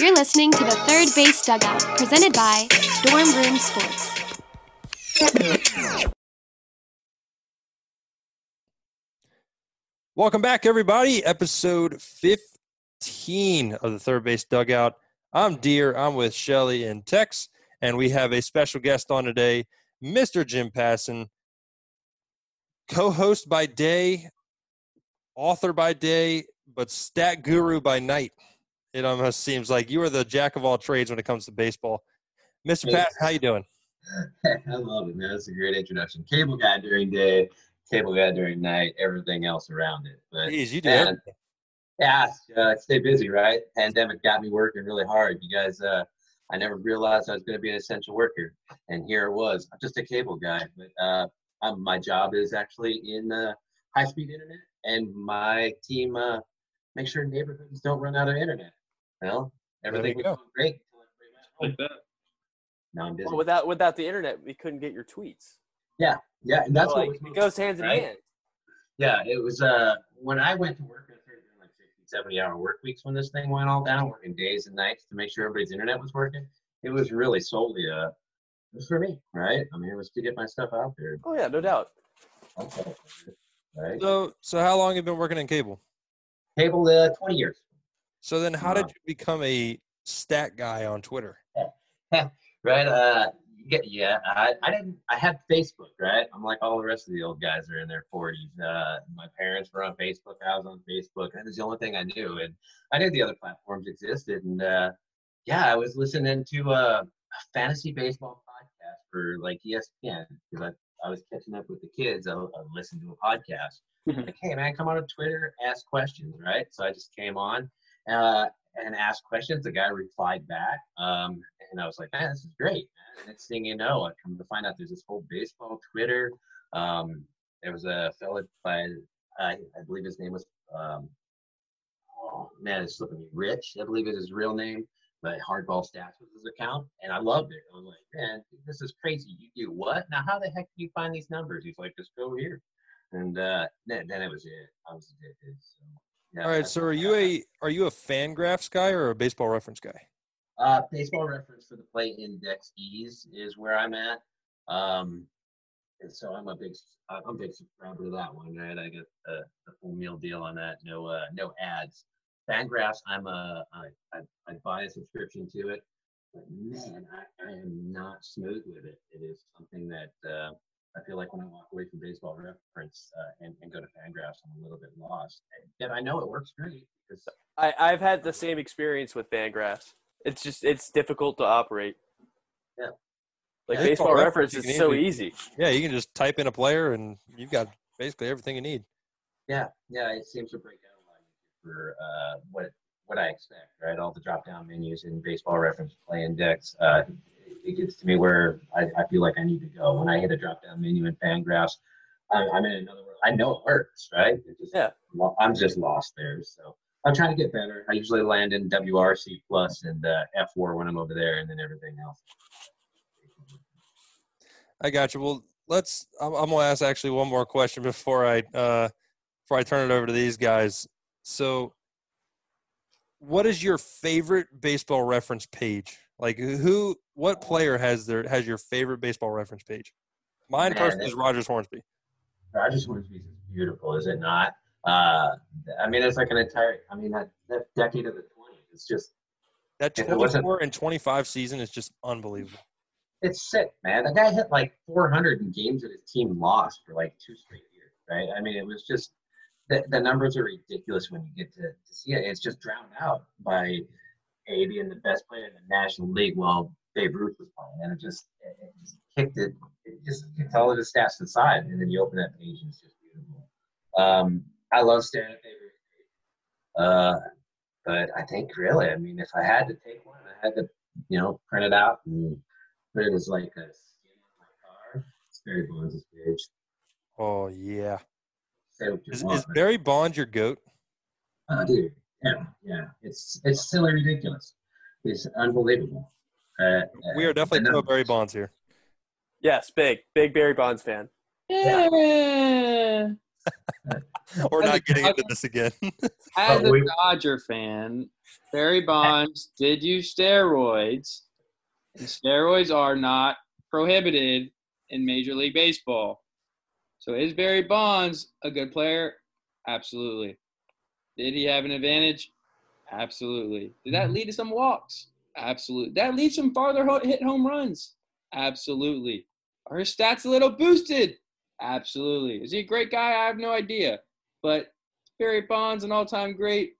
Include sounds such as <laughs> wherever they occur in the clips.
You're listening to the Third Base Dugout, presented by Dorm Room Sports. Welcome back, everybody. Episode 15 of the Third Base Dugout. I'm Deer. I'm with Shelly and Tex, and we have a special guest on today, Mr. Jim Passon, co-host by day, author by day, but stat guru by night. It almost seems like you are the jack of all trades when it comes to baseball. Mr. Passon, how you doing? <laughs> I love it, man. That's a great introduction. Cable guy during day, cable guy during night, everything else around it. But Jeez, you do man, everything. yeah, uh, stay busy, right? Pandemic got me working really hard. You guys, uh, I never realized I was going to be an essential worker, and here it was. I'm just a cable guy, but uh, um, my job is actually in uh, high-speed internet, and my team uh, make sure neighborhoods don't run out of internet. Well, everything was go. going great until I went home. Now I'm busy. Well, without without the internet, we couldn't get your tweets. yeah, yeah, and that's So, what like was it goes hands right? in hand. Yeah, it was uh when I went to work, I started doing like 60, 70 hour work weeks when this thing went all down, working days and nights to make sure everybody's internet was working. It was really solely uh it was for me, right? I mean it was to get my stuff out there. Oh yeah, no doubt. That's all, Right? So, so how long have you been working in cable? Cable uh twenty years. So then, how did you become a stat guy on Twitter? <laughs> right? Uh yeah, yeah. I, I didn't I had Facebook, right? I'm like all the rest of the old guys are in their forties. Uh my parents were on Facebook, I was on Facebook, and it was the only thing I knew. And I knew the other platforms existed. And uh yeah, I was listening to uh, a fantasy baseball podcast for like ESPN because I, I was catching up with the kids. I, I listened to a podcast. Like, hey man, come on to Twitter, ask questions, right? So I just came on uh, and asked questions. The guy replied back, um, and I was like, man, this is great. Next thing you know, I come to find out there's this whole baseball Twitter. Um, there was a fella by I, I believe his name was um, oh man, it's slipping me. Rich, I believe is his real name. But Hardball Stats was his account, and I loved it. I was like, man, this is crazy. You do what? Now, how the heck do you find these numbers? He's like, just go here, and uh, then, then it was it. I was addicted. So, yeah, All right. So, are you a are you a Fangraphs guy or a baseball reference guy? Uh, baseball reference for the play index ease is where I'm at. Um, and so I'm a big, I'm a big subscriber to that one, right? I get the, the full meal deal on that. No, uh, no ads. Fangraphs, I'm a, I, I, I buy a subscription to it, but man, I, I am not smooth with it. It is something that uh, I feel like when I walk away from baseball reference uh, and, and go to Fangraphs, I'm a little bit lost. And I know it works great because I, I've had the same experience with Fangraphs. It's just it's difficult to operate. Yeah. Like Yeah, baseball baseball reference reference, is so can easy. Yeah, you can just type in a player and you've got basically everything you need. Yeah, yeah, it seems to break down for uh, what what I expect, right? All the drop down menus in baseball reference play index. Uh, it gets to me where I, I feel like I need to go. When I hit a drop down menu in Fangraphs, I'm, I'm in another world. I know it works, right? It just, Yeah. I'm just lost there. So I'm trying to get better. I usually land in WRC plus and uh, F4 when I'm over there, and then everything else. I got you. Well, let's. I'm, I'm gonna ask actually one more question before I uh, before I turn it over to these guys. So, what is your favorite baseball reference page? Like, who, what player has their has your favorite baseball reference page? Mine Man, personally is Rogers Hornsby. Rogers Hornsby is beautiful, is it not? Uh, I mean, it's like an entire. I mean, that that decade of the 20s. It's just That If it wasn't- 24 and 25 season is just unbelievable. it's sick, man. The guy hit like 400 in games that his team lost for like two straight years, right? I mean, it was just the, the numbers are ridiculous when you get to, to see it. It's just drowned out by A being the best player in the National League while Babe Ruth was playing, and it just it, it just kicked it. It just kicked all of his stats aside, and then you open that page and it's just beautiful. Um, I love staring at Babe Ruth. Uh, but I think really, I mean, if I had to take one, I had to, you know, print it out and put it as like a skin on my car. It's Barry Bonds' page. Oh yeah. Say what you Is, want, is Barry Bonds your goat? Oh, dude. Yeah, yeah. It's it's silly ridiculous. It's unbelievable. Uh, We are uh, definitely pro Barry. Bonds here. Yes, big, big Barry Bonds fan. Yeah. <laughs> We're not getting into this again. <laughs> As a Dodger fan, Barry Bonds did use steroids, and steroids are not prohibited in Major League Baseball. So is Barry Bonds a good player? Absolutely. Did he have an advantage? Absolutely. Did that lead to some walks? Absolutely. That leads some farther ho- hit home runs? Absolutely. Are his stats a little boosted? Absolutely. Is he a great guy? I have no idea. But Barry Bonds, an all-time great.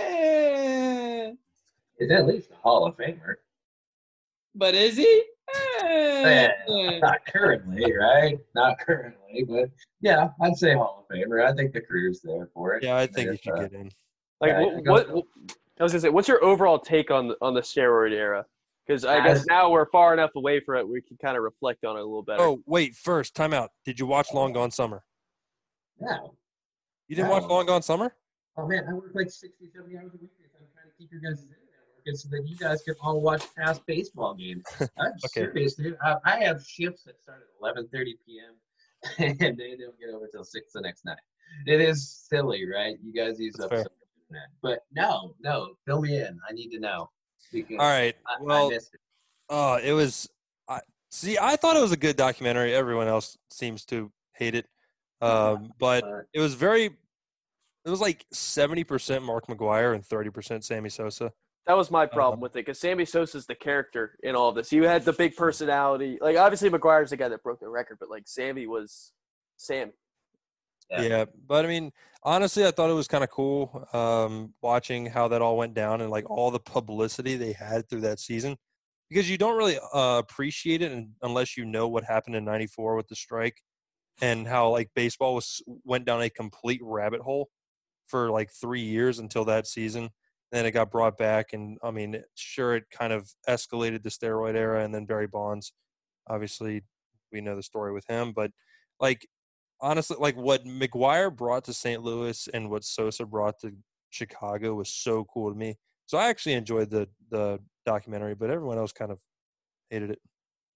Eh. He's at least a Hall of Famer. But is he? Eh. Not currently, right? Not currently, but yeah, I'd say Hall of Famer. I think the career's there for it. yeah, I think he If, should uh, get in. Like Yeah, what, what, what? I was gonna say, what's your overall take on the- on the steroid era? Because I guess now we're far enough away from it, we can kind of reflect on it a little better. Oh, wait, first, time out. Did you watch Long Gone Summer? Yeah. You didn't watch Long Gone Summer? Oh man, I work like 60, 70 hours a week. I'm trying to keep your guys' internet working so that you guys can all watch past baseball games. <laughs> I'm Okay. serious, dude. I, I have shifts that start at 11:30 p.m. <laughs> and they don't get over till six the next night. It is silly, right? You guys use That's up fair. so much internet, but no, no, fill me in. I need to know All right. I, Well, I it. Oh, it was. I see. I thought it was a good documentary. Everyone else seems to hate it, um, but Uh, it was very. It was like seventy percent Mark McGwire and thirty percent Sammy Sosa. That was my problem Um, with it because Sammy Sosa's the character in all of this. He had the big personality. Like obviously McGwire's the guy that broke the record, but like Sammy was Sammy. Yeah. Yeah. but I mean, honestly, I thought it was kind of cool um, watching how that all went down and like all the publicity they had through that season, because you don't really uh, appreciate it unless you know what happened in '94 with the strike and how like baseball was went down a complete rabbit hole for like three years until that season. Then it got brought back, and I mean, sure, it kind of escalated the steroid era, and then Barry Bonds. Obviously, we know the story with him, but like honestly, like what McGwire brought to St. Louis and what Sosa brought to Chicago was so cool to me. So I actually enjoyed the the documentary, but everyone else kind of hated it.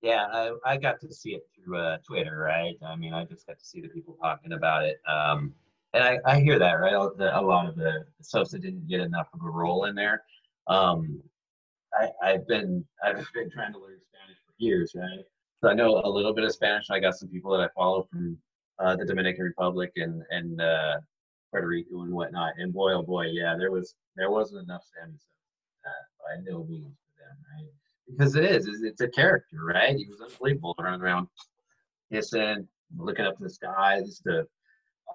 Yeah, I, I got to see it through uh, Twitter, right? I mean, I just got to see the people talking about it. Um, and I, I hear that, right? A, lot of the Sosa didn't get enough of a role in there. Um, I, I've been I've been trying to learn Spanish for years, right? So I know a little bit of Spanish. I got some people that I follow from uh, the Dominican Republic and and uh, Puerto Rico and whatnot. And boy, oh boy, yeah, there was there wasn't enough Sammy uh, by no means for them, right? because it is. It's, it's a character, right? He was unbelievable running around hissing, looking up to the sky, just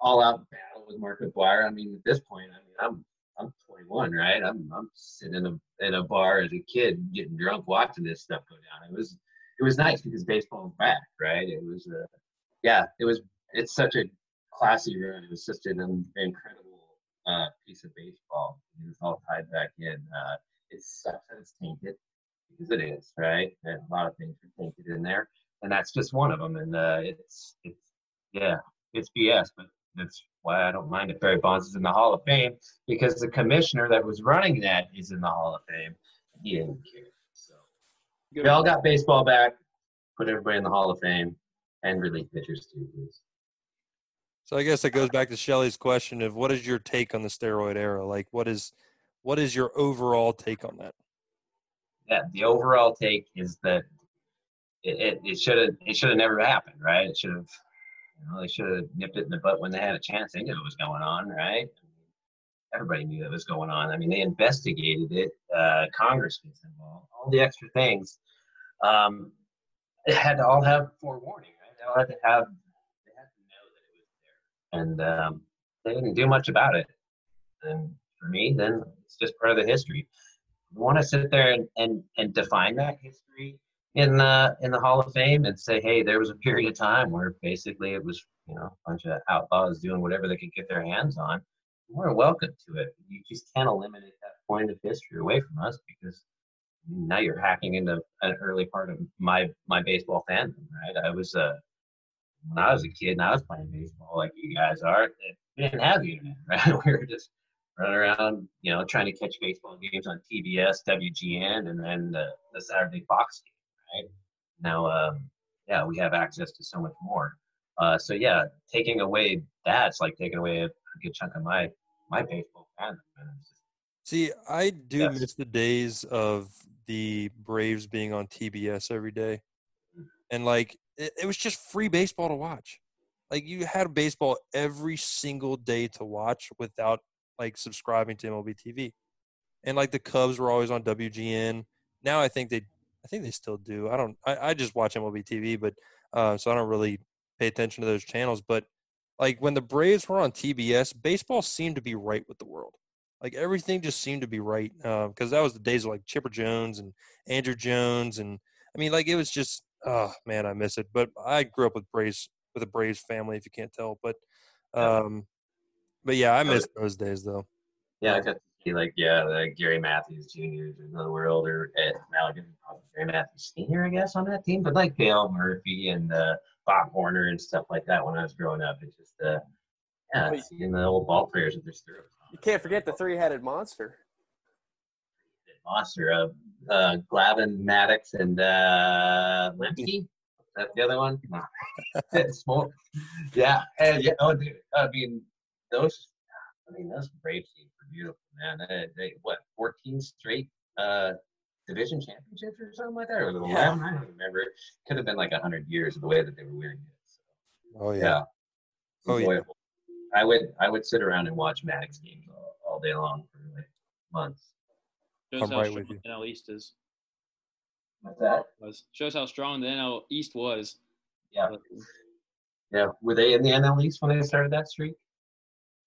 all-out battle with Mark McGwire. I mean, at this point, I mean, I'm I'm 21, right? I'm I'm sitting in a in a bar as a kid, getting drunk, watching this stuff go down. It was it was nice because baseball was back, right? It was, uh, yeah, it was. It's such a classy room. It was just an in- incredible uh, piece of baseball. It was all tied back in. Uh, it sucks that it's tainted because it is, right? And a lot of things are tainted in there, and that's just one of them. And uh, it's it's yeah, it's BS, but that's why I don't mind if Barry Bonds is in the Hall of Fame because the commissioner that was running that is in the Hall of Fame. He didn't care. So we all got baseball back. Put everybody in the Hall of Fame and relief pitchers too, please. So I guess it goes back to Shelley's question of what is your take on the steroid era? Like, what is what is your overall take on that? yeah, the overall take is that it it, it should have it should have never happened, right? It should have you know they should have nipped it in the butt when they had a chance. They knew it was going on, right? Everybody knew it was going on. I mean, they investigated it. Uh, Congress was involved. All the extra things. Um, it had to all have forewarning, right? They all had to have. They had to know that it was there, and um, they didn't do much about it. And for me, then it's just part of the history You want to sit there and, and, and define that history in the in the Hall of Fame and say, hey, there was a period of time where basically it was you know a bunch of outlaws doing whatever they could get their hands on. We're welcome to it. You just can't eliminate that point of history away from us because now you're hacking into an early part of my my baseball fandom, right? I was uh when I was a kid and I was playing baseball like you guys are, we didn't have the internet, <laughs> right? We were just running around, you know, trying to catch baseball games on TBS, WGN, and then the, the Saturday Fox game, right? Now, um, yeah, we have access to so much more. Uh, so yeah, taking away that's like taking away a good chunk of my my baseball fandom. man. It's just- See, I do Yes. miss the days of the Braves being on TBS every day. And like it, it was just free baseball to watch. Like you had baseball every single day to watch without like subscribing to MLB TV. And like the Cubs were always on WGN. Now I think they I think they still do. I don't I, I just watch MLB TV, but uh so I don't really pay attention to those channels. But like when the Braves were on TBS, baseball seemed to be right with the world like everything just seemed to be right because that was the days of like Chipper Jones and Andruw Jones and I mean like it was just oh man I miss it but I grew up with Braves with a Braves family if you can't tell but um but yeah I miss those days though yeah, I got to see like yeah, the Gary Matthews Jr.'s in the world, or uh, now like Gary Matthews Senior, I guess, on that team. But like Dale Murphy and uh, Bob Horner and stuff like that when I was growing up, it's just uh, yeah, seeing the old ball players with their stirrups. You can't forget the three-headed monster. Monster of uh, Glavine, Maddux, and uh, Lemke. That's the other one. Small. <laughs> Yeah, and yeah. Oh, dude. I mean, those. I mean, those Braves teams were beautiful, man. They, they what, 14 straight uh, division championships or something like that, or was it Yeah. 11? I don't remember. It could have been like 100 years of the way that they were winning it. So, oh yeah. Oh, yeah. I would I would sit around and watch Maddux games all, all day long for like months. Shows I'm how right strong with you. the NL East is. What's that? Was shows how strong the NL East was. Yeah. Yeah, were they in the NL East when they started that streak?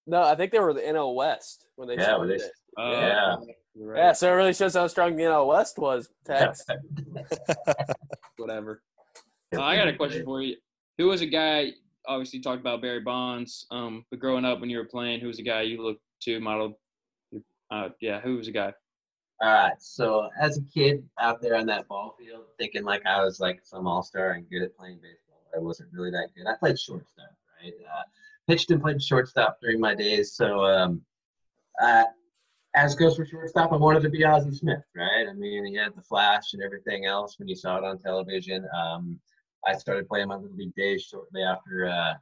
No, I think they were the NL West when they Yeah, started they- it. Uh, Yeah. right. Yeah, so it really shows how strong the NL West was. Tex. <laughs> Whatever. Uh, I got a question for you. Who was a guy? Obviously, you talked about Barry Bonds. Um, but growing up when you were playing, who was a guy you looked to, model? Uh, yeah, who was a guy? All right. So as a kid out there on that ball field, thinking like I was like some all star and good at playing baseball, I wasn't really that good. I played shortstop, right? Uh, pitched and played shortstop during my days. So um, uh, as goes for shortstop, I wanted to be Ozzie Smith, right? I mean, he had the flash and everything else when you saw it on television. Um, I started playing my little league days shortly after. Uh,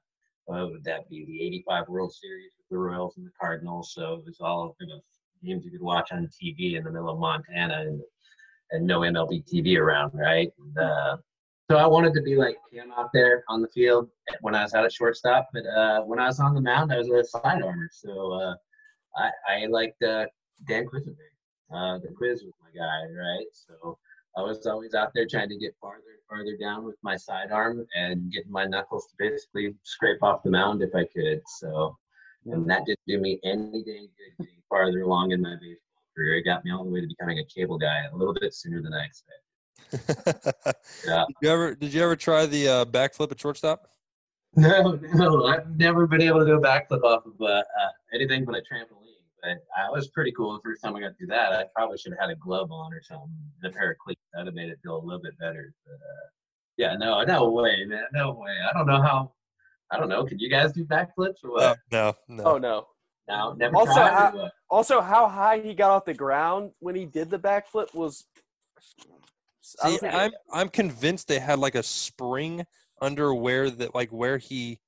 what would that be? The '85 World Series with the Royals and the Cardinals. So it was all you know, games you could watch on TV in the middle of Montana and and no MLB TV around, right? And, uh, so I wanted to be like him out there on the field when I was out at shortstop. But uh, when I was on the mound, I was a side armor. So uh, I, I liked uh, Dan Quisenberry. Uh, the quiz was my guy, right? So I was always out there trying to get farther and farther down with my sidearm and getting my knuckles to basically scrape off the mound if I could. So, and that didn't do me any dang good farther along in my baseball career. It got me all the way to becoming a cable guy a little bit sooner than I expected. <laughs> Yeah. Did you ever did you ever try the uh, backflip at shortstop? <laughs> No, no, I've never been able to do a backflip off of uh, uh, anything but a trampoline. But I was pretty cool the first time I got to do that. I probably should have had a glove on or something, and a pair of cleats. That'd have made it feel a little bit better. But uh, yeah, no, no way, man, no way. I don't know how. I don't know. Can you guys do backflips or No, what? no, no. Oh no. No, never Also, tried. or how- what? Also, how high he got off the ground when he did the backflip was. I See, don't think- I'm I'm convinced they had like a spring under where that like where he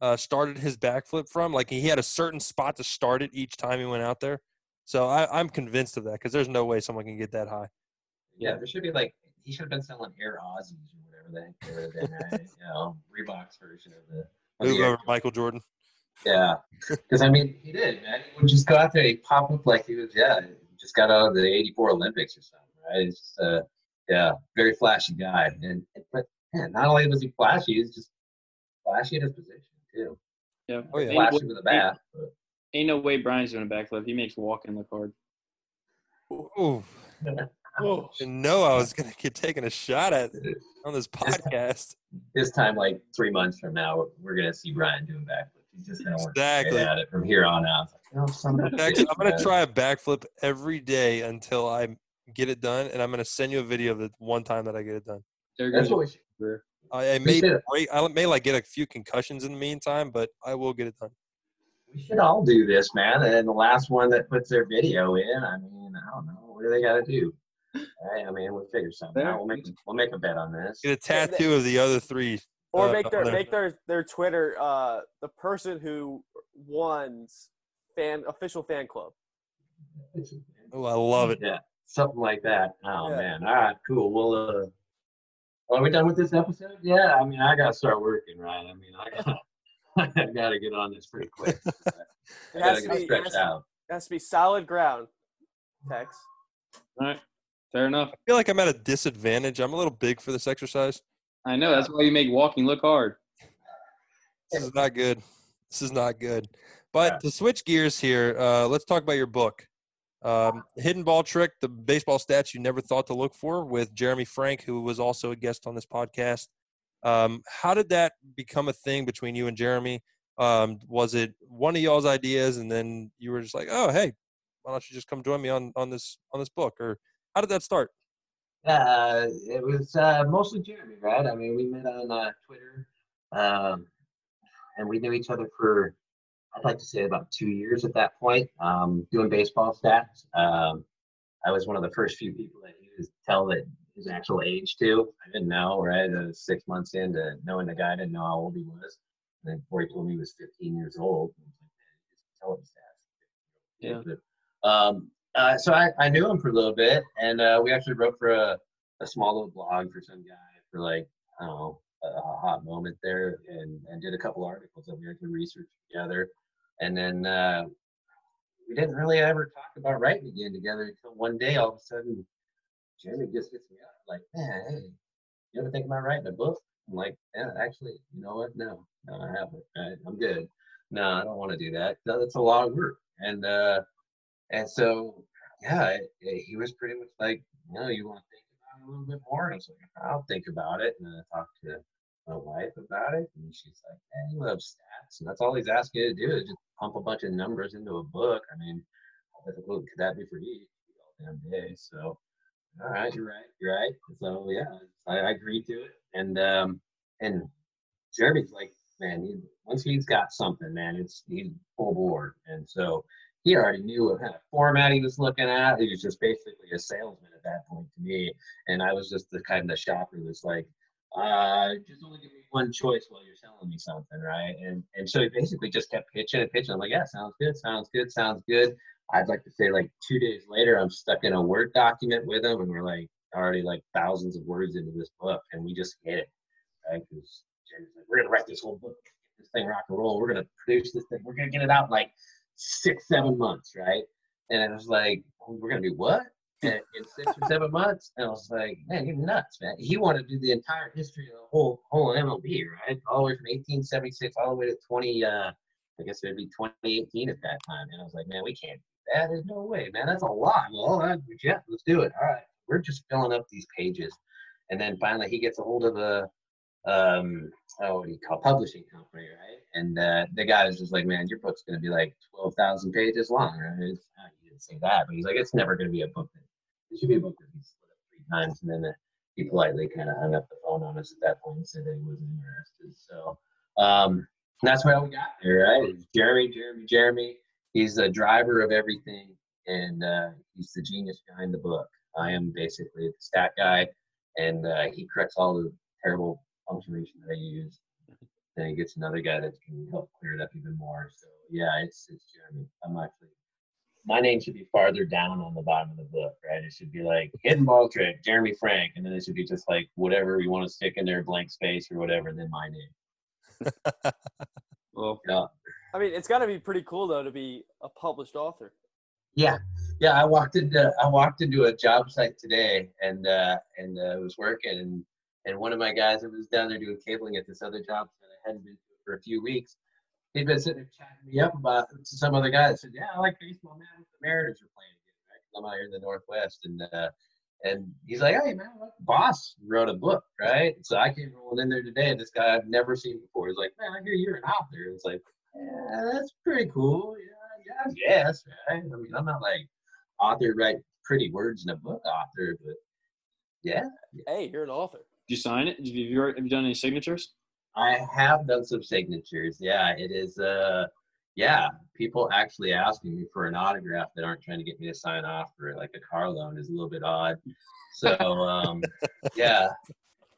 uh, started his backflip from. Like he had a certain spot to start it each time he went out there. So I, I'm convinced of that because there's no way someone can get that high. Yeah, there should be like he should have been selling Air Ozzies or whatever the heck they would have. Right? <laughs> you know, Reebok's version of the. of Move the Air over, Michael Jordan. Yeah, because I mean, he did, man. He would just go out there, he pop up like he was, yeah, he just got out of the '84 Olympics or something, right? He's just, uh, yeah, very flashy guy, and but man, not only was he flashy, he's just flashy in his position too. Yeah. Oh, yeah. Ain't, Flashy with a bat. But, ain't no way Brian's doing a backflip. He makes walking look hard. Ooh, <laughs> Oh. didn't know I was gonna get taken a shot at on this podcast. this time, like three months from now, we're gonna see Brian doing backflips. He's just gonna work Exactly. at it from here on out. Like, oh, son of a Actually, I'm gonna try a backflip every day until I get it done, and I'm gonna send you a video of the one time that I get it done. There That's goes what we should. career. I, I may break, I may like get a few concussions in the meantime, but I will get it done. We should all do this, man. And the last one that puts their video in, I mean, I don't know, what do they got to do? I mean, we'll figure something out. We'll make we'll make a bet on this. Get a tattoo of the other three Or uh, make their on make their their Twitter uh the person who won's fan official fan club. Oh, I love it. Yeah, something like that. Oh Yeah. man. All right, cool. Well, uh, are we done with this episode? Yeah. I mean, I gotta start working, right? I mean, I gotta, <laughs> I gotta get on this pretty quick. It <laughs> I has gotta get be it stretched has to, out. it has to be solid ground. Tex. All right. Fair enough. I feel like I'm at a disadvantage. I'm a little big for this exercise. I know. That's why you make walking look hard. This is not good. This is not good. But to switch gears here, uh, let's talk about your book, um, "Hidden Ball Trick: The Baseball Stats You Never Thought to Look For," with Jeremy Frank, who was also a guest on this podcast. Um, how did that become a thing between you and Jeremy? Um, was it one of y'all's ideas, and then you were just like, "Oh, hey, why don't you just come join me on on this on this book?" Or how did that start? Uh, it was uh, mostly Jeremy, right? I mean, we met on uh, Twitter, um, and we knew each other for, I'd like to say, about two years at that point, um, doing baseball stats. Um, I was one of the first few people that he was tell that his actual age to. I didn't know, right? I was six months into knowing the guy, I didn't know how old he was. And then before he told me he was 15 years old, I was like, "Man, just tell him stats. Yeah. Um, uh, so I, I knew him for a little bit, and uh, we actually wrote for a, a small little blog for some guy for like I don't know a, a hot moment there, and and did a couple articles that we actually researched together, and then uh, we didn't really ever talk about writing again together until one day all of a sudden Jeremy just hits me up like, man, hey, you ever think about writing a book? I'm like, yeah, actually, you know what? No, no, I haven't. Right? I'm good. No, I don't want to do that. No, That's a lot of work, and uh, and so, yeah, it, it- he was pretty much like, no, you want to think about it a little bit more? And I was like, I'll think about it. And then I talked to my wife about it, and she's like, man, you love stats. And that's all he's asking you to do is just pump a bunch of numbers into a book. I mean, how difficult could that be for you? All damn day. So, all right, you're right, you're right. So, yeah, I, I agreed to it. And, um, and Jeremy's like, man, he, once he's got something, man, it's he's full board. And so, he already knew what kind of format he was looking at. He was just basically a salesman at that point to me, and I was just the kind of shopper that's like, uh, just only give me one choice while you're selling me something, right? And and so he basically just kept pitching and pitching. I'm like, yeah, sounds good, sounds good, sounds good. I'd like to say like two days later, I'm stuck in a Word document with him, and we're like already like thousands of words into this book, and we just hit it, right? Because like, we're gonna write this whole book, this thing rock and roll. We're gonna produce this thing. We're gonna get it out like six, seven months, right? And it was like, we're gonna do what? <laughs> In six or seven months, and I was like, man, you're nuts, man. He wanted to do the entire history of the whole whole MLB, right? All the way from 1876 all the way to 20, uh, I guess it'd be 2018 at that time. And I was like, man, we can't do that. There's no way, man. That's a lot. Well, uh, yeah, let's do it. All right, we're just filling up these pages, and then finally he gets a hold of a um oh what do you call publishing company right? And uh the guy was just like man your book's gonna be like 12,000 pages long right? He didn't say that but he's like it's never gonna be a book that it should be a book that be split up three times and then uh, he politely kind of hung up the phone on us at that point and said that he wasn't interested so um that's how we got there right? Jeremy jeremy jeremy. He's the driver of everything and uh he's the genius behind the book. I am basically the stat guy and uh, he corrects all the terrible punctuation that I use. Then he gets another guy that can help clear it up even more. So yeah, it's it's Jeremy. I'm actually my name should be farther down on the bottom of the book, right? It should be like hidden ball trick, Jeremy Frank, and then it should be just like whatever you want to stick in there, blank space or whatever, and then my name. Well, <laughs> Yeah. I mean, it's got to be pretty cool though to be a published author. Yeah, yeah. I walked into I walked into a job site today, and uh, and uh, was working, and and one of my guys that was down there doing cabling at this other job that I hadn't been to for a few weeks, he'd been sitting there chatting me up about some other guy that said, "Yeah, I like baseball, man. The Mariners are playing again, right? I'm out here in the Northwest, and uh, and he's like, "Hey, man, boss wrote a book, right?" So I came rolling in there today, and this guy I've never seen before. He's like, "Man, I hear you're an author." It's like, yeah, that's pretty cool. Yeah, yeah, yes, right. I mean, I'm not like author write pretty words in a book author, but yeah, Hey, you're an author. Did you sign it? Have you, have you done any signatures? I have done some signatures. Yeah, it is. Uh, yeah, people actually asking me for an autograph that aren't trying to get me to sign off for like a car loan is a little bit odd. So um, <laughs> yeah,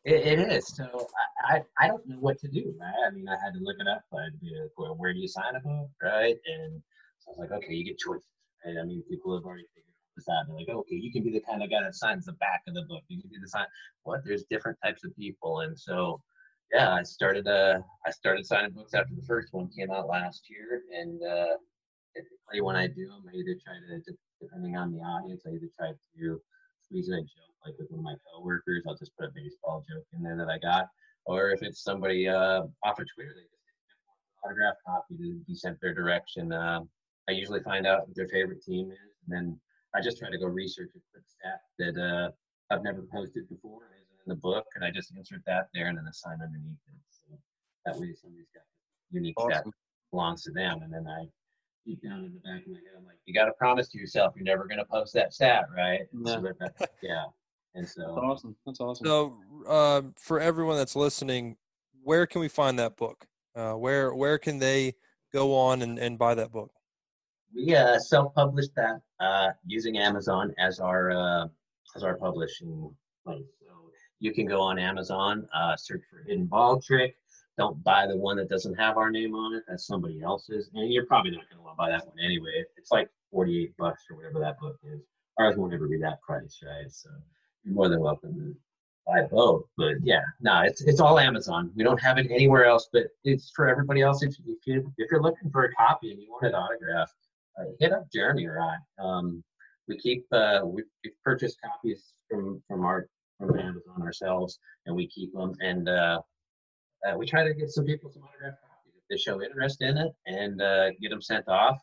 It, it is. So I, I, I don't know what to do, right? I mean, I had to look it up. I'd be like, well, where do you sign a book, right? And so I was like, okay, you get choices, right? I mean, people have already figured They're like, okay, you can be the kind of guy that signs the back of the book. You can be the sign. What? There's different types of people, and so yeah, I started. Uh, I started signing books after the first one came out last year, and uh, typically when I do them, I either try to, depending on the audience, I either try to squeeze in a joke like with one of my coworkers, I'll just put a baseball joke in there that I got. Or if it's somebody uh, off of Twitter, they just autograph copy to be sent their direction. Uh, I usually find out what their favorite team is, and then I just try to go research a quick stat that uh, I've never posted before and isn't in the book, and I just insert that there and then assign underneath it. So that way somebody's got a unique awesome. stat belongs to them, and then I deep down in the back of my head, I'm like, you got to promise to yourself you're never going to post that stat, right? Yeah. So that, yeah. And so that's awesome. That's awesome. So, uh, for everyone that's listening, where can we find that book? Uh, where where can they go on and, and buy that book? We uh, self-published that uh, using Amazon as our uh, as our publishing place. So you can go on Amazon, uh, search for Hidden Ball Trick. Don't buy the one that doesn't have our name on it. That's somebody else's, and you're probably not going to want to buy that one anyway. It's like 48 bucks or whatever that book is. Ours won't ever be that price, right? So you're more than welcome to buy both. But yeah, no, it's it's all Amazon. We don't have it anywhere else, but it's for everybody else. If, if you if you're looking for a copy and you want it autographed, hit up Jeremy or I. Um, we keep uh, we, we've copies from from our from Amazon ourselves, and we keep them. And uh, uh, we try to get some people some autographed copies if they show interest in it, and uh, get them sent off.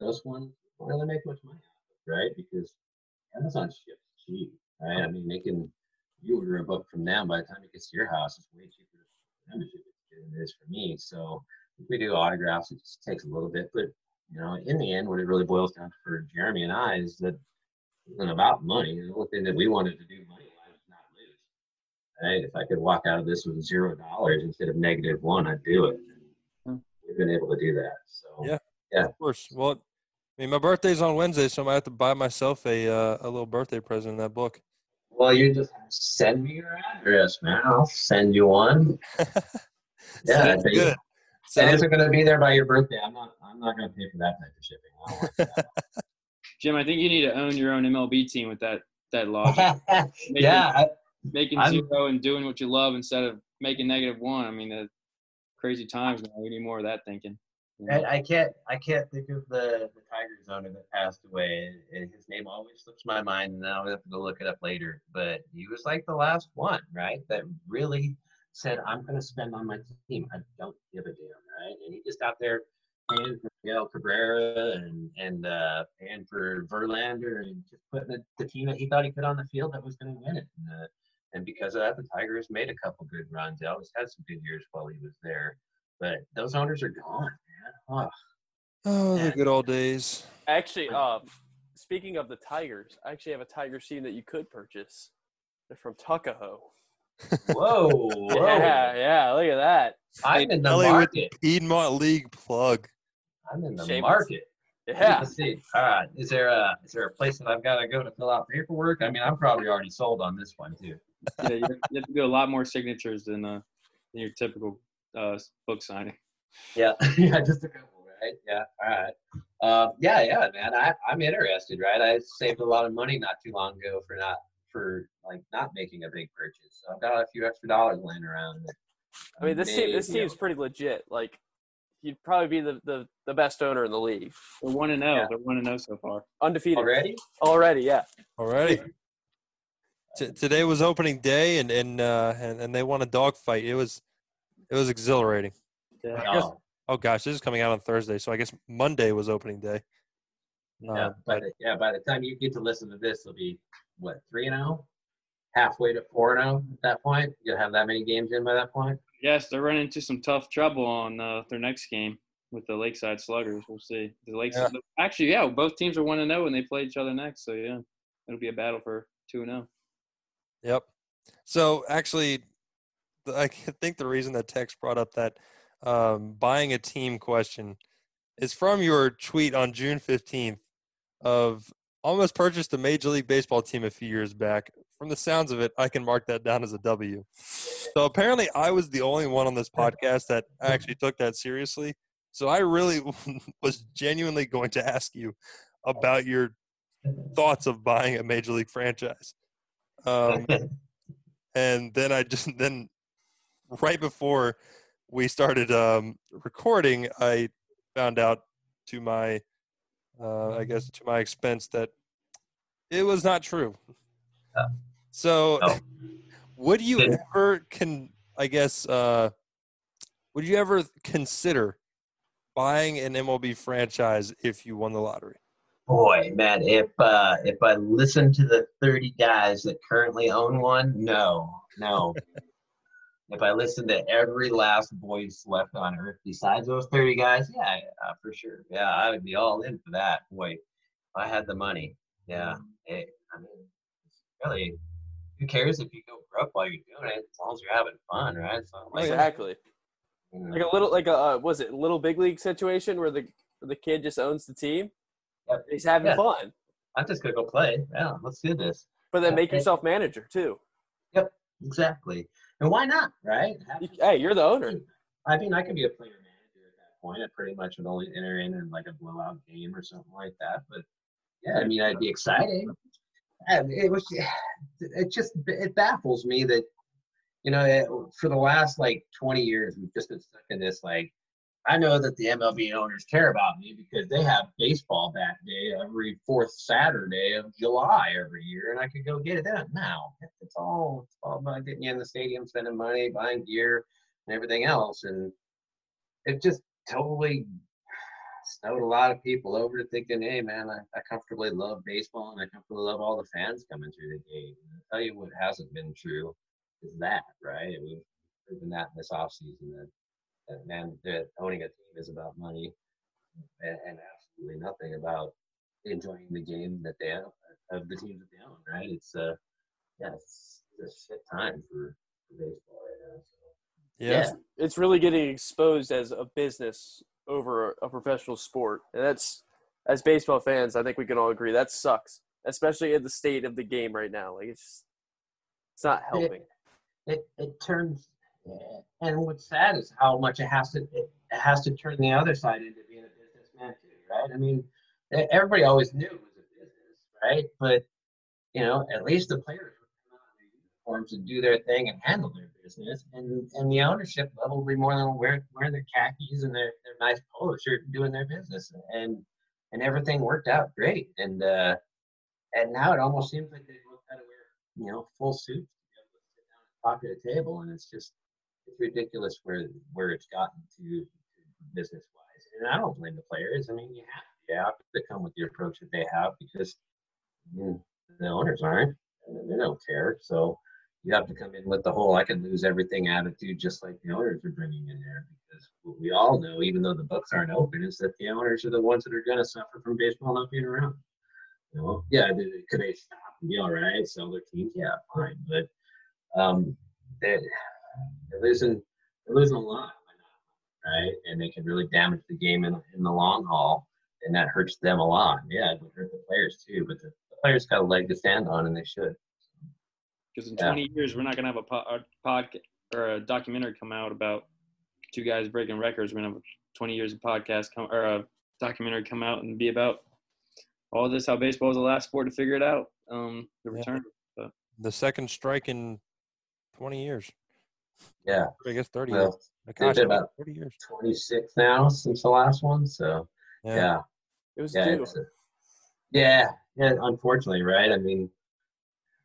Those ones don't really make much money, right? Because Amazon ships cheap right? I mean, they can you order a book from them by the time it gets to your house, it's way cheaper for them to ship it than it is for me. So if we do autographs, it just takes a little bit, but you know, in the end, what it really boils down to for Jeremy and I is that it wasn't about money. The only thing that we wanted to do money wise was not lose. Right? If I could walk out of this with zero dollars instead of negative one, I'd do it. Hmm. We've been able to do that. So yeah, yeah, of course. Well, I mean, my birthday's on Wednesday, so I might have to buy myself a uh, a little birthday present in that book. Well, you just send me your address, man. I'll send you one. <laughs> yeah, Sounds good. Sounds isn't going to be there by your birthday. I'm not. I'm not going to pay for that type of shipping. <laughs> Jim, I think you need to own your own MLB team with that that logic. <laughs> making, yeah, I, making I'm, zero and doing what you love instead of making negative one. I mean, the crazy times now. We need more of that thinking. I, I, can't I can't think of the the Tigers owner that passed away. And his name always slips my mind, and I'll have to go look it up later. But he was like the last one, right? That really said, "I'm going to spend on my team. I don't give a damn." Right? And he just out there paying for Miguel Cabrera and and uh, paying for Verlander and just putting the, the, team that he thought he could on the field that was going to win it. And, uh, and because of that, the Tigers made a couple good runs. They always had some good years while he was there. But those owners are gone. Oh, oh the good old days. Actually, uh, speaking of the Tigers, I actually have a Tiger team that you could purchase. They're from Tuckahoe. Whoa, <laughs> whoa. Yeah, yeah, look at that. I'm in the market. Piedmont League plug. I'm in the Shameless. market. Yeah. Let's see. All right. Is there a is there a place that I've got to go to fill out paperwork? I mean, I'm probably already sold on this one too. yeah, you have to do a lot more signatures than uh, than your typical uh, book signing. Yeah, <laughs> yeah, just a couple, right? Yeah, all right. Um, yeah, yeah, man. I, I'm interested, right? I saved a lot of money not too long ago for not for like not making a big purchase. So I've got a few extra dollars laying around. I mean, this team this team's pretty legit. Like, you'd probably be the, the, the best owner in the league. They're one and zero. Oh. They're one and zero oh so far. Undefeated already. Already, yeah. Already. <laughs> T- today was opening day, and and, uh, and and they won a dogfight. It was it was exhilarating. Yeah. Guess, oh gosh, this is coming out on Thursday, so I guess Monday was opening day. Yeah, uh, by the, yeah. By the time you get to listen to this, it'll be what three and zero, oh? halfway to four and zero at that point. You'll have that many games in by that point. Yes, they're running into some tough trouble on uh, their next game with the Lakeside Sluggers. We'll see. The Lakeside, yeah. actually, yeah, both teams are one and zero when they play each other next. So yeah, it'll be a battle for two and zero. Yep. So actually, I <laughs> think the reason that Tex brought up that um, buying a team question is from your tweet on June 15th of almost purchased a Major League Baseball team a few years back from the sounds of it, I can mark that down as a W. So apparently, I was the only one on this podcast that actually took that seriously. So I really <laughs> was genuinely going to ask you about your thoughts of buying a major league franchise. Um, <laughs> and then I just <laughs> then right before we started um, recording, I found out to my, uh, I guess, to my expense that it was not true. So, Oh. would you Didn't- ever can I guess uh, would you ever consider buying an MLB franchise if you won the lottery? Boy, man, if uh, if I listen to the 30 guys that currently own one, no, no. If I listened to every last voice left on earth besides those 30 guys, yeah, uh, for sure. Yeah, I would be all in for that. Boy, if I had the money, yeah. Hey, I mean, really, who cares if you go broke while you're doing it, as long as you're having fun, right? Not like, Exactly. you know, Like a little, like a uh, was it little big league situation where the where the kid just owns the team. Yep. He's having Yeah. fun, I'm just gonna go play. Yeah, let's do this. but then make yourself manager too. Yep, exactly. And why not, right? You, hey, you're the owner. I mean, I could be a player manager at that point. I pretty much would only enter in in like a blowout game or something like that. But yeah, I mean, it'd be exciting. It was. <sighs> It just it baffles me that you know it, for the last like 20 years we've just been stuck in this like. I know that the MLB owners care about me because they have baseball that day every fourth Saturday of July every year, and I could go get it then. Now it's all it's all about getting you in the stadium, spending money, buying gear, and everything else. And it just totally snowed a lot of people over to thinking, hey, man, I, I comfortably love baseball and I comfortably love all the fans coming through the gate. And I'll tell you what hasn't been true is that, right? We've proven that this offseason that, that, man, that owning a team is about money and, and absolutely nothing about enjoying the game that they have of the teams that they own, right? It's, uh, yeah, it's, it's a shit time for, for baseball right now. So. Yeah. Yeah. It's really getting exposed as a business over a professional sport, and that's as baseball fans, I think we can all agree that sucks, especially in the state of the game right now. Like it's just, it's not Yeah. helping. it it turns and what's sad is how much it has to it has to turn the other side into being a businessman too right? I mean everybody always knew it was a business right? But you know at least the players would come out in uniforms and do their thing and handle their business. And and the ownership level would be more than wearing wearing their khakis and their, their nice polo shirt and doing their business. And and everything worked out great. And uh and now it almost seems like they both got to wear you know full suits to be able to sit down and talk at a table. And it's just it's ridiculous where where it's gotten to, business wise and i don't blame the players i mean you have you have to come with the approach that they have because you know, the owners aren't. They don't care so you have to come in with the whole i can lose everything attitude just like the owners are bringing in there because what we all know even though the books aren't open is that the owners are the ones that are going to suffer from baseball not being around you know, yeah, could they stop and be all right, sell their teams? Yeah, fine. But um, they, they're losing, they're losing a lot, right? And they can really damage the game in, in the long haul, and that hurts them a lot. Yeah, it would hurt the players too, but the, the players got a leg to stand on, and they should. Because in Yeah. 20 years, we're not going to have a, po- a podcast or a documentary come out about two guys breaking records. We're going to have 20 years of podcast come or a documentary come out and be about all this, how baseball is the last sport to figure it out. Um, the Yeah. return. The second strike in 20 years. Yeah, I guess 30 years. well, Gosh, I mean, about- 40 years. 26 now since the last one, so Yeah. yeah. It was yeah, due. a- yeah, yeah. Unfortunately, right? I mean,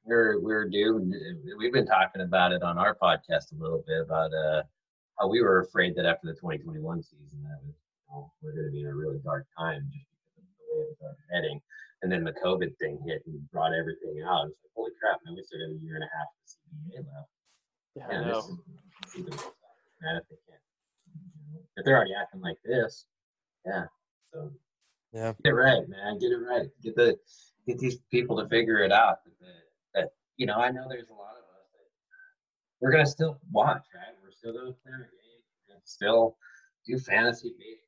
we're we're due. We've been talking about it on our podcast a little bit about uh how we were afraid that after the 2021 season that was, you know, we're going to be in a really dark time just because of the way it was heading. And then the COVID thing hit and brought everything out. It's like, holy crap, man, we still got a year and a half of CBA left. Yeah, I Yeah, know. this is, even worse, if they can't. you know, If they're already acting like this, yeah. So Yeah. get it right, man. Get it right. Get the get these people to figure it out. That, that, that you know, I know there's a lot of us that we're gonna still watch, right? We're still gonna play our game. We're still do fantasy baseball.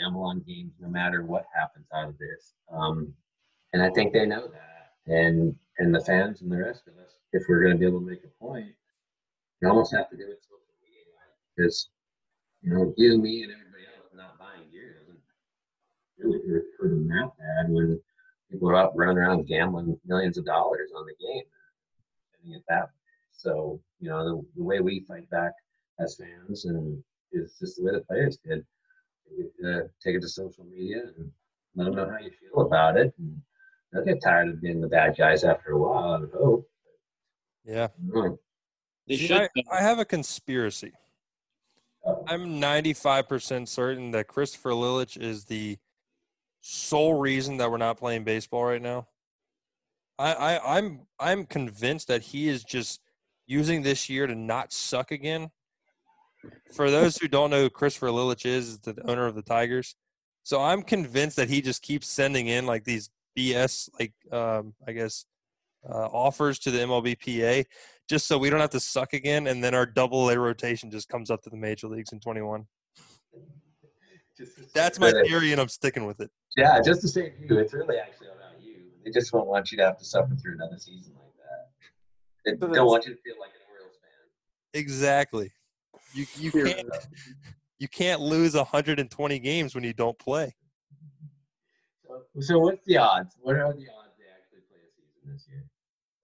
Gamble on games no matter what happens out of this. Um, and I think they know that. And and the fans and the rest of us, if we're going to be able to make a point, you almost have to do it social media because you know you, me, and everybody else not buying gear doesn't really hurt, them that bad when people are out running around gambling millions of dollars on the game, spending it that way. So you know the, the way we fight back as fans and is just the way the players did. Uh, take it to social media and let them know how you feel about it. And they'll get tired of being the bad guys after a while. I would hope. Yeah. Mm. They See, should. I, I have a conspiracy. Uh, I'm 95% certain that Christopher Ilitch is the sole reason that we're not playing baseball right now. I, I I'm I'm convinced that he is just using this year to not suck again. For those who don't know who Christopher Ilitch is, is the owner of the Tigers. So I'm convinced that he just keeps sending in like these BS like um, I guess uh, offers to the MLBPA just so we don't have to suck again, and then our double A rotation just comes up to the major leagues in 21. just to say That's my theory, and I'm sticking with it. Yeah, just to save you. It's really actually about you. They just don't want you to have to suffer through another season like that. They So don't want you to feel like an Orioles fan. Exactly. You you can't you can't lose 120 games when you don't play. So, so what's the odds? What are the odds they actually play a season this year?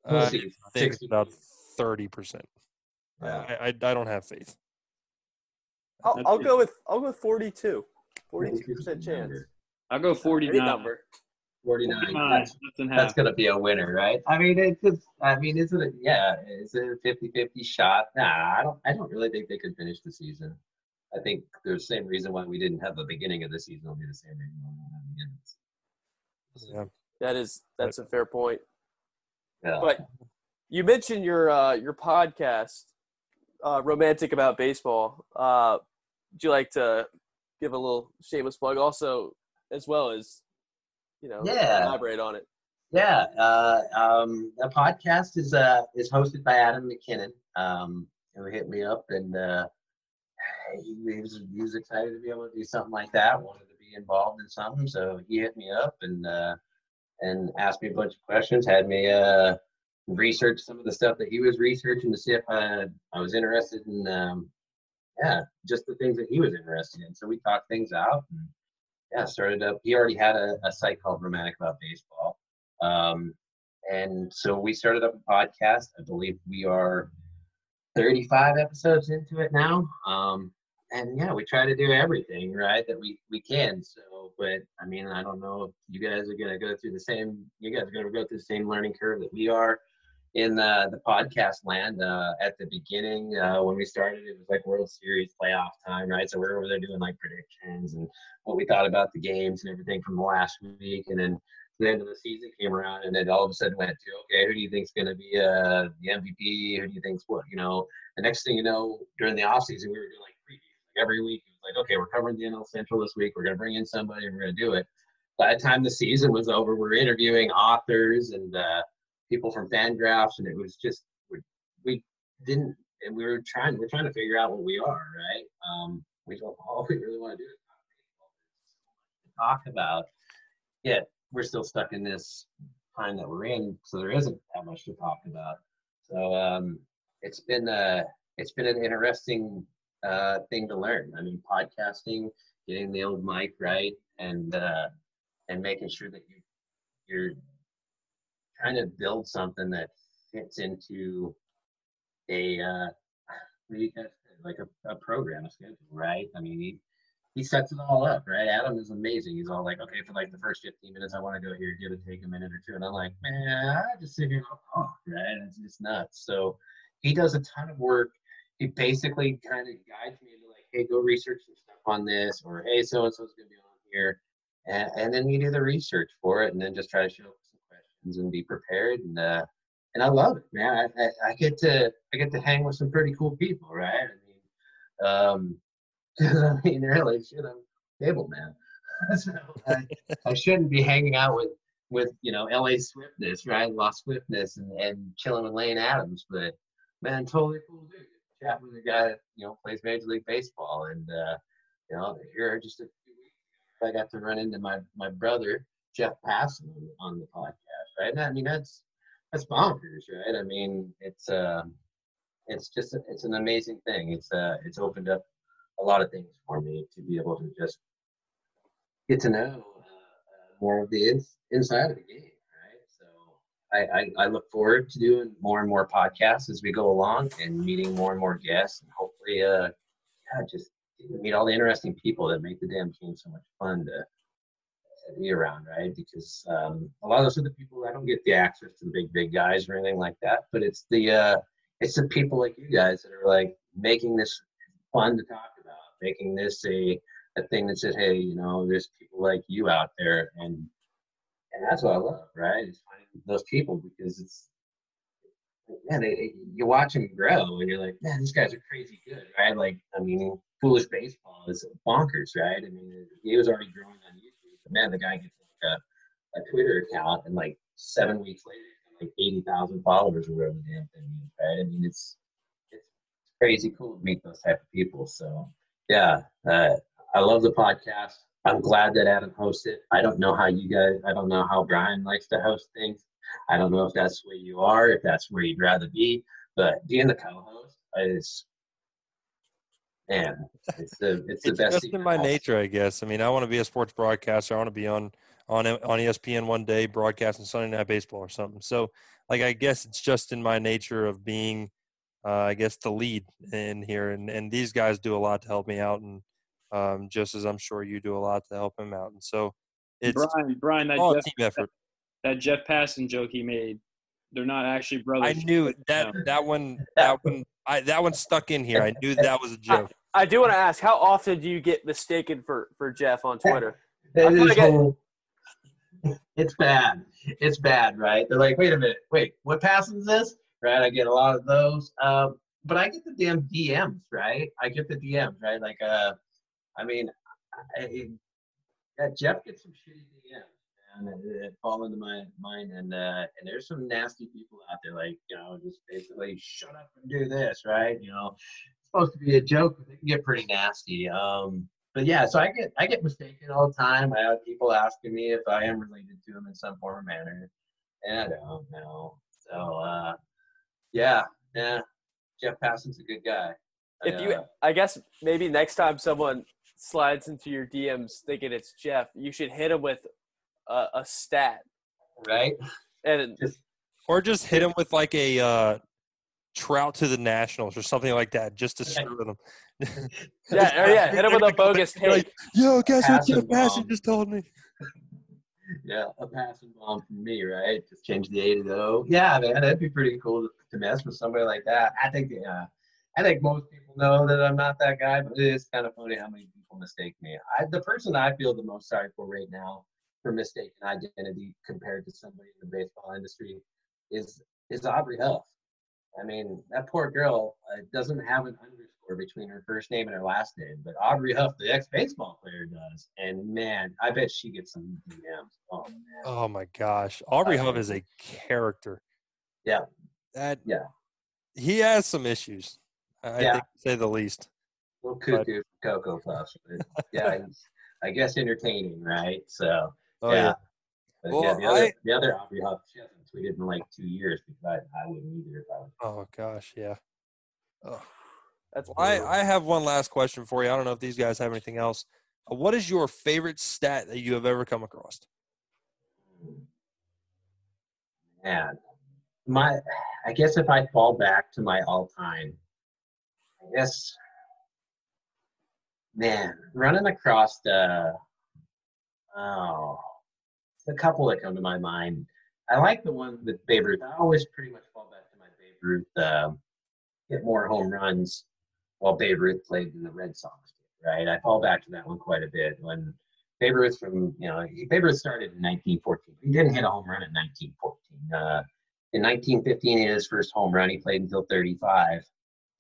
We'll Uh, see. I think it's 60 about 30 percent. Yeah. I, I I don't have faith. I'll, I'll go with I'll go with 42. 42 percent chance. I'll go Any 49. number. 49. 49. That's, that's going to be a winner, right? I mean, it's just, I mean, is it, a, yeah, is it a 50 50 shot? Nah, I don't, I don't really think they could finish the season. I think the same reason why we didn't have the beginning of the season will be the same reason why we don't have the end. Yeah. That is that's a fair point. Yeah. But you mentioned your uh, your podcast, uh, romantic about baseball. Uh, would you like to give a little shameless plug, also as well as you know Yeah. elaborate on it? Yeah, uh, um, the podcast is uh, is hosted by Adam McKinnon, um, who hit me up and uh, he, he was he was excited to be able to do something like that. Wanted to involved in something, so he hit me up and uh, and asked me a bunch of questions. Had me uh, research some of the stuff that he was researching to see if I, I was interested in um, yeah just the things that he was interested in. So we talked things out. And, yeah, started up. He already had a, a site called Romantic About Baseball. Um, and so we started up a podcast. I believe we are 35 episodes into it now. Um, and yeah, we try to do everything right that we we can. So, but I mean, I don't know if you guys are gonna go through the same. You guys are gonna go through the same learning curve that we are in the the podcast land. Uh, at the beginning, uh, when we started, it was like World Series playoff time, right? So we're over there doing like predictions and what we thought about the games and everything from the last week, and then the end of the season came around, and then all of a sudden went to okay, who do you think's going to be uh, the MVP? Who do you think's what? You know, the next thing you know, during the off season, we were doing like every week. It was like, okay, we're covering the NL Central this week. We're going to bring in somebody, we're going to do it. By the time the season was over, we we're interviewing authors and uh, people from Fangraphs, and it was just we, we didn't, and we were trying, we're trying to figure out what we are, right? Um, we don't all we really want to do is talk about. Yeah, we're still stuck in this time that we're in, so there isn't that much to talk about. So um, it's been uh, it's been an interesting uh, thing to learn. I mean, podcasting, getting the old mic right, and uh, and making sure that you you're trying to build something that fits into a uh, like a, a program, a schedule, right? I mean, he he sets it all up, right? Adam is amazing. He's all like, okay, for like the first 15 minutes, I want to go here, give it, take a minute or two. And I'm like, man, I just sit here talk, right? It's just nuts. So he does a ton of work. He basically kind of guides me into like, hey, go research some stuff on this, or hey, so and so's going to be on here. And, and then you do the research for it and then just try to show up some questions and be prepared. And, uh, and I love it, man. I, I, I get to, I get to hang with some pretty cool people, right? I mean, um, <laughs> I mean, really, shit, I'm table man. <laughs> so I, I shouldn't be hanging out with with you know LA Swiftness, right? Lost Swiftness, and and chilling with Lane Adams. But man, totally cool dude. Chat with a guy that you know plays Major League Baseball, and uh, you know here just a few weeks I got to run into my my brother Jeff Passan on, the podcast, right? And I mean that's that's bonkers, right? I mean, it's uh, it's just it's an amazing thing. It's uh, it's opened up a lot of things for me to be able to just get to know uh, more of the ins- inside of the game, I, I I look forward to doing more and more podcasts as we go along and meeting more and more guests and hopefully uh, yeah, just meet all the interesting people that make the damn team so much fun to to be around, right? Because um, a lot of those are the people I don't get the access to the big big guys or anything like that, but it's the uh, it's the people like you guys that are like making this fun to talk about, making this a a thing that says, hey, you know, there's people like you out there, and and that's what I love, right? Is finding those people because it's man, they, you watch them grow, and you're like, man, these guys are crazy good, right? Like, I mean, foolish baseball is bonkers, right? I mean, he was already growing on YouTube, but man, the guy gets like a, a Twitter account, and like seven weeks later, like eighty thousand followers or whatever the damn thing is, right? I mean, it's it's crazy cool to meet those type of people. So yeah, uh, I love the podcast. I'm glad that Adam hosts it. I don't know how you guys. I don't know how Brian likes to host things. I don't know if that's where you are, if that's where you'd rather be. But being the co-host is, man, it's the it's the It's best. just in my nature, I guess. I mean, I want to be a sports broadcaster. I want to be on on on ESPN one day broadcasting Sunday Night Baseball or something. So, like, I guess it's just in my nature of being, uh, I guess, the lead in here, and and these guys do a lot to help me out, and um, just as I'm sure you do a lot to help him out, and so it's Brian, Brian, that all Jeff, team effort. that Jeff Passan joke he made, they're not actually brothers. I knew that No. that one <laughs> that one I that one stuck in here. I knew <laughs> that was a joke. I do want to ask, how often do you get mistaken for for Jeff on Twitter? That I feel I- it's bad. It's bad, right? They're like, wait a minute, wait, what passes this? Right? I get a lot of those. Um, but I get the damn DMs, right? I get the DMs, right? Like, uh, I mean, I, yeah, Jeff gets some shitty DMs, man, that, that fall into my mind, and uh, and there's some nasty people out there, like you know, just basically shut up and do this, right? You know, it's supposed to be a joke, but they can get pretty nasty. Um, but yeah, so I get I get mistaken all the time. I have people asking me if I am related to him in some form or manner, and I don't know. So uh, yeah, yeah, Jeff Passan's a good guy. If you, uh, I guess maybe next time someone slides into your DMs thinking it's Jeff, you should hit him with a, a stat, right, and Or just hit him with like a uh, trout to the Nationals or something like that, just to screw with him. <laughs> yeah, or yeah, hit him with a <laughs> bogus You're like. Yo, guess what Pass Jeff and just told me? <laughs> yeah, a passing bomb from me, right? Just change the A to the O. Yeah, man, that'd be pretty cool to, to mess with somebody like that. I think, yeah, I think most people know that I'm not that guy, but it is kind of funny how many people mistake me. I, the person I feel the most sorry for right now for mistaken identity compared to somebody in the baseball industry is is Aubrey Huff. I mean, that poor girl uh, doesn't have an underscore between her first name and her last name, but Aubrey Huff, the ex-baseball player, does. And man, I bet she gets some DMs. Oh man, Oh my gosh, Aubrey Uh, Huff is a character. Yeah. That Yeah. he has some issues. I I Yeah. think to say the least. Little cuckoo for Cocoa Puffs. Yeah, <laughs> I guess entertaining, right? So Oh yeah. yeah. But Well, yeah, the other, I- the other Aubrey Huff, she hasn't tweeted in like two years because I, I wouldn't either if I was. Oh gosh, yeah. Oh. That's I. I have one last question for you. I don't know if these guys have anything else. Uh, What is your favorite stat that you have ever come across? Man, my, I guess if I fall back to my all time, I guess, man, running across the, oh, a couple that come to my mind. I like the one with Babe Ruth. I always pretty much fall back to my Babe Ruth, uh, hit more home runs while Babe Ruth played in the Red Sox, right? I fall back to that one quite a bit when Babe Ruth from, you know, Babe Ruth started in 1914. He didn't hit a home run in 1914. Uh, in 1915, he his first home run. He played until 35.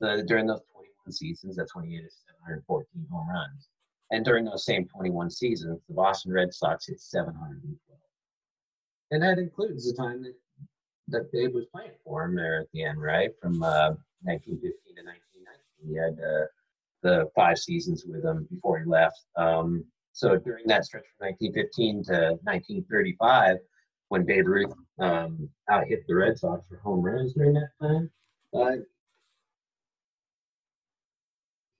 The, during those 21 seasons, that's when he hit his 714 home runs. And during those same 21 seasons, the Boston Red Sox hit 712. And that includes the time that, that Babe was playing for him there at the end, right? From uh, 1915 to 1919. He had uh, the five seasons with him before he left. Um, so during that stretch from 1915 to 1935 when Babe Ruth um, out hit the Red Sox for home runs during that time. Uh,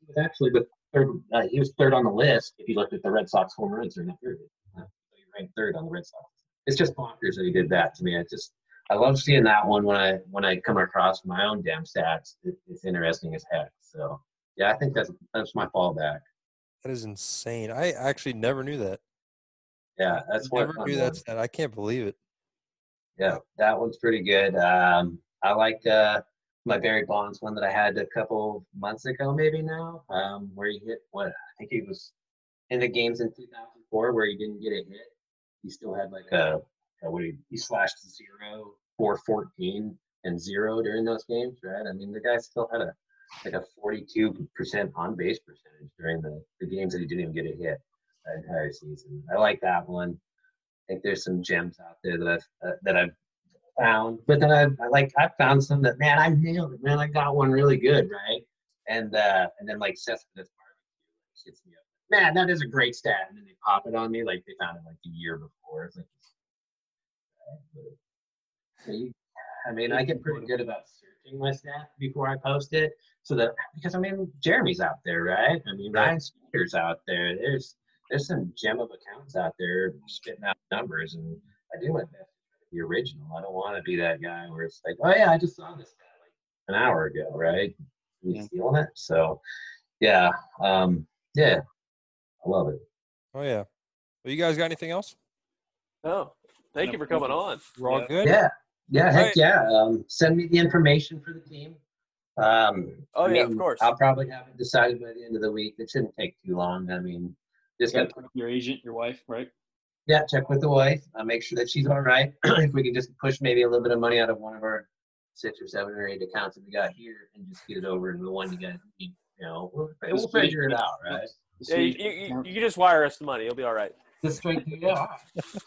was actually the third. Uh, he was third on the list if you looked at the Red Sox home runs during that period. Uh, so he ranked third on the Red Sox. It's just bonkers that he did that to me. I just I love seeing that one when I when I come across my own damn stats. It, it's interesting as heck. So yeah, I think that's that's my fallback. That is insane. I actually never knew that. Yeah, that's one never knew that stat. I can't believe it. Yeah, that one's pretty good. Um, I like uh, my Barry Bonds one that I had a couple months ago, maybe now, um, where he hit what I think he was in the games in 2004 where he didn't get a hit. He still had like a, a what he, he slashed zero, four, 14, and zero during those games, right? I mean, the guy still had a like a 42% on base percentage during the, the games that he didn't even get a hit that entire season. I like that one. I think there's some gems out there that I've uh, that I've found, but then I, I like I found some that man I nailed it, man I got one really good, right? And uh and then like Cespedes barbecue hits me up, man that is a great stat, and then they pop it on me like they found it like a year before. It's like, but, you- I mean I get pretty good about searching my stat before I post it, so that because I mean Jeremy's out there, right? I mean. Ryan Spaeder out there. There's there's some gem of accounts out there spitting out numbers, and I do my best to be original. I don't want to be that guy where it's like, oh yeah, I just saw this guy like an hour ago, right? You Yeah. stealing it? So, yeah, um, yeah, I love it. Oh yeah. Well, you guys got anything else? Oh, thank you for coming on. We're all Yeah. good. Yeah, yeah, heck Right. yeah. Um, send me the information for the team. Um, Oh, I yeah, of course. I'll probably have it decided by the end of the week. It shouldn't take too long. I mean, just You got got your agent, your wife, right? Yeah, check with the wife. Uh, make sure that she's all right. <clears throat> if we can just push maybe a little bit of money out of one of our six or seven or eight accounts that we got here and just get it over into the one you guys need, you know, we'll, we'll figure it out, right? Yeah, you, you, you, you just wire us the money. It'll be all right. Just straight to yeah.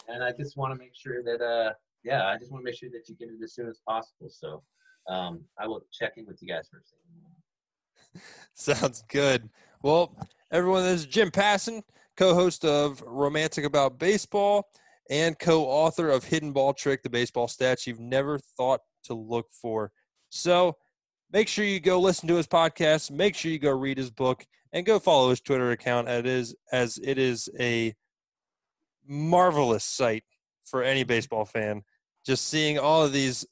And I just want to make sure that, uh, yeah, I just want to make sure that you get it as soon as possible. So um, I will check in with you guys first. <laughs> Sounds good. Well, everyone, this is Jim Passon, co-host of Romantic About Baseball and co-author of Hidden Ball Trick, the baseball stats you've never thought to look for. So make sure you go listen to his podcast. Make sure you go read his book and go follow his Twitter account. It is as it is a marvelous site for any baseball fan. Just seeing all of these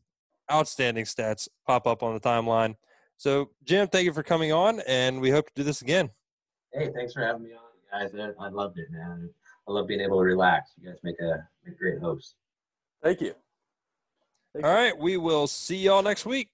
outstanding stats pop up on the timeline. So, Jim, thank you for coming on, and we hope to do this again. Hey, thanks for having me on, guys. I, I loved it, man. I love being able to relax. You guys make a, make a great host. Thank you. Thank All you. right, we will see y'all next week.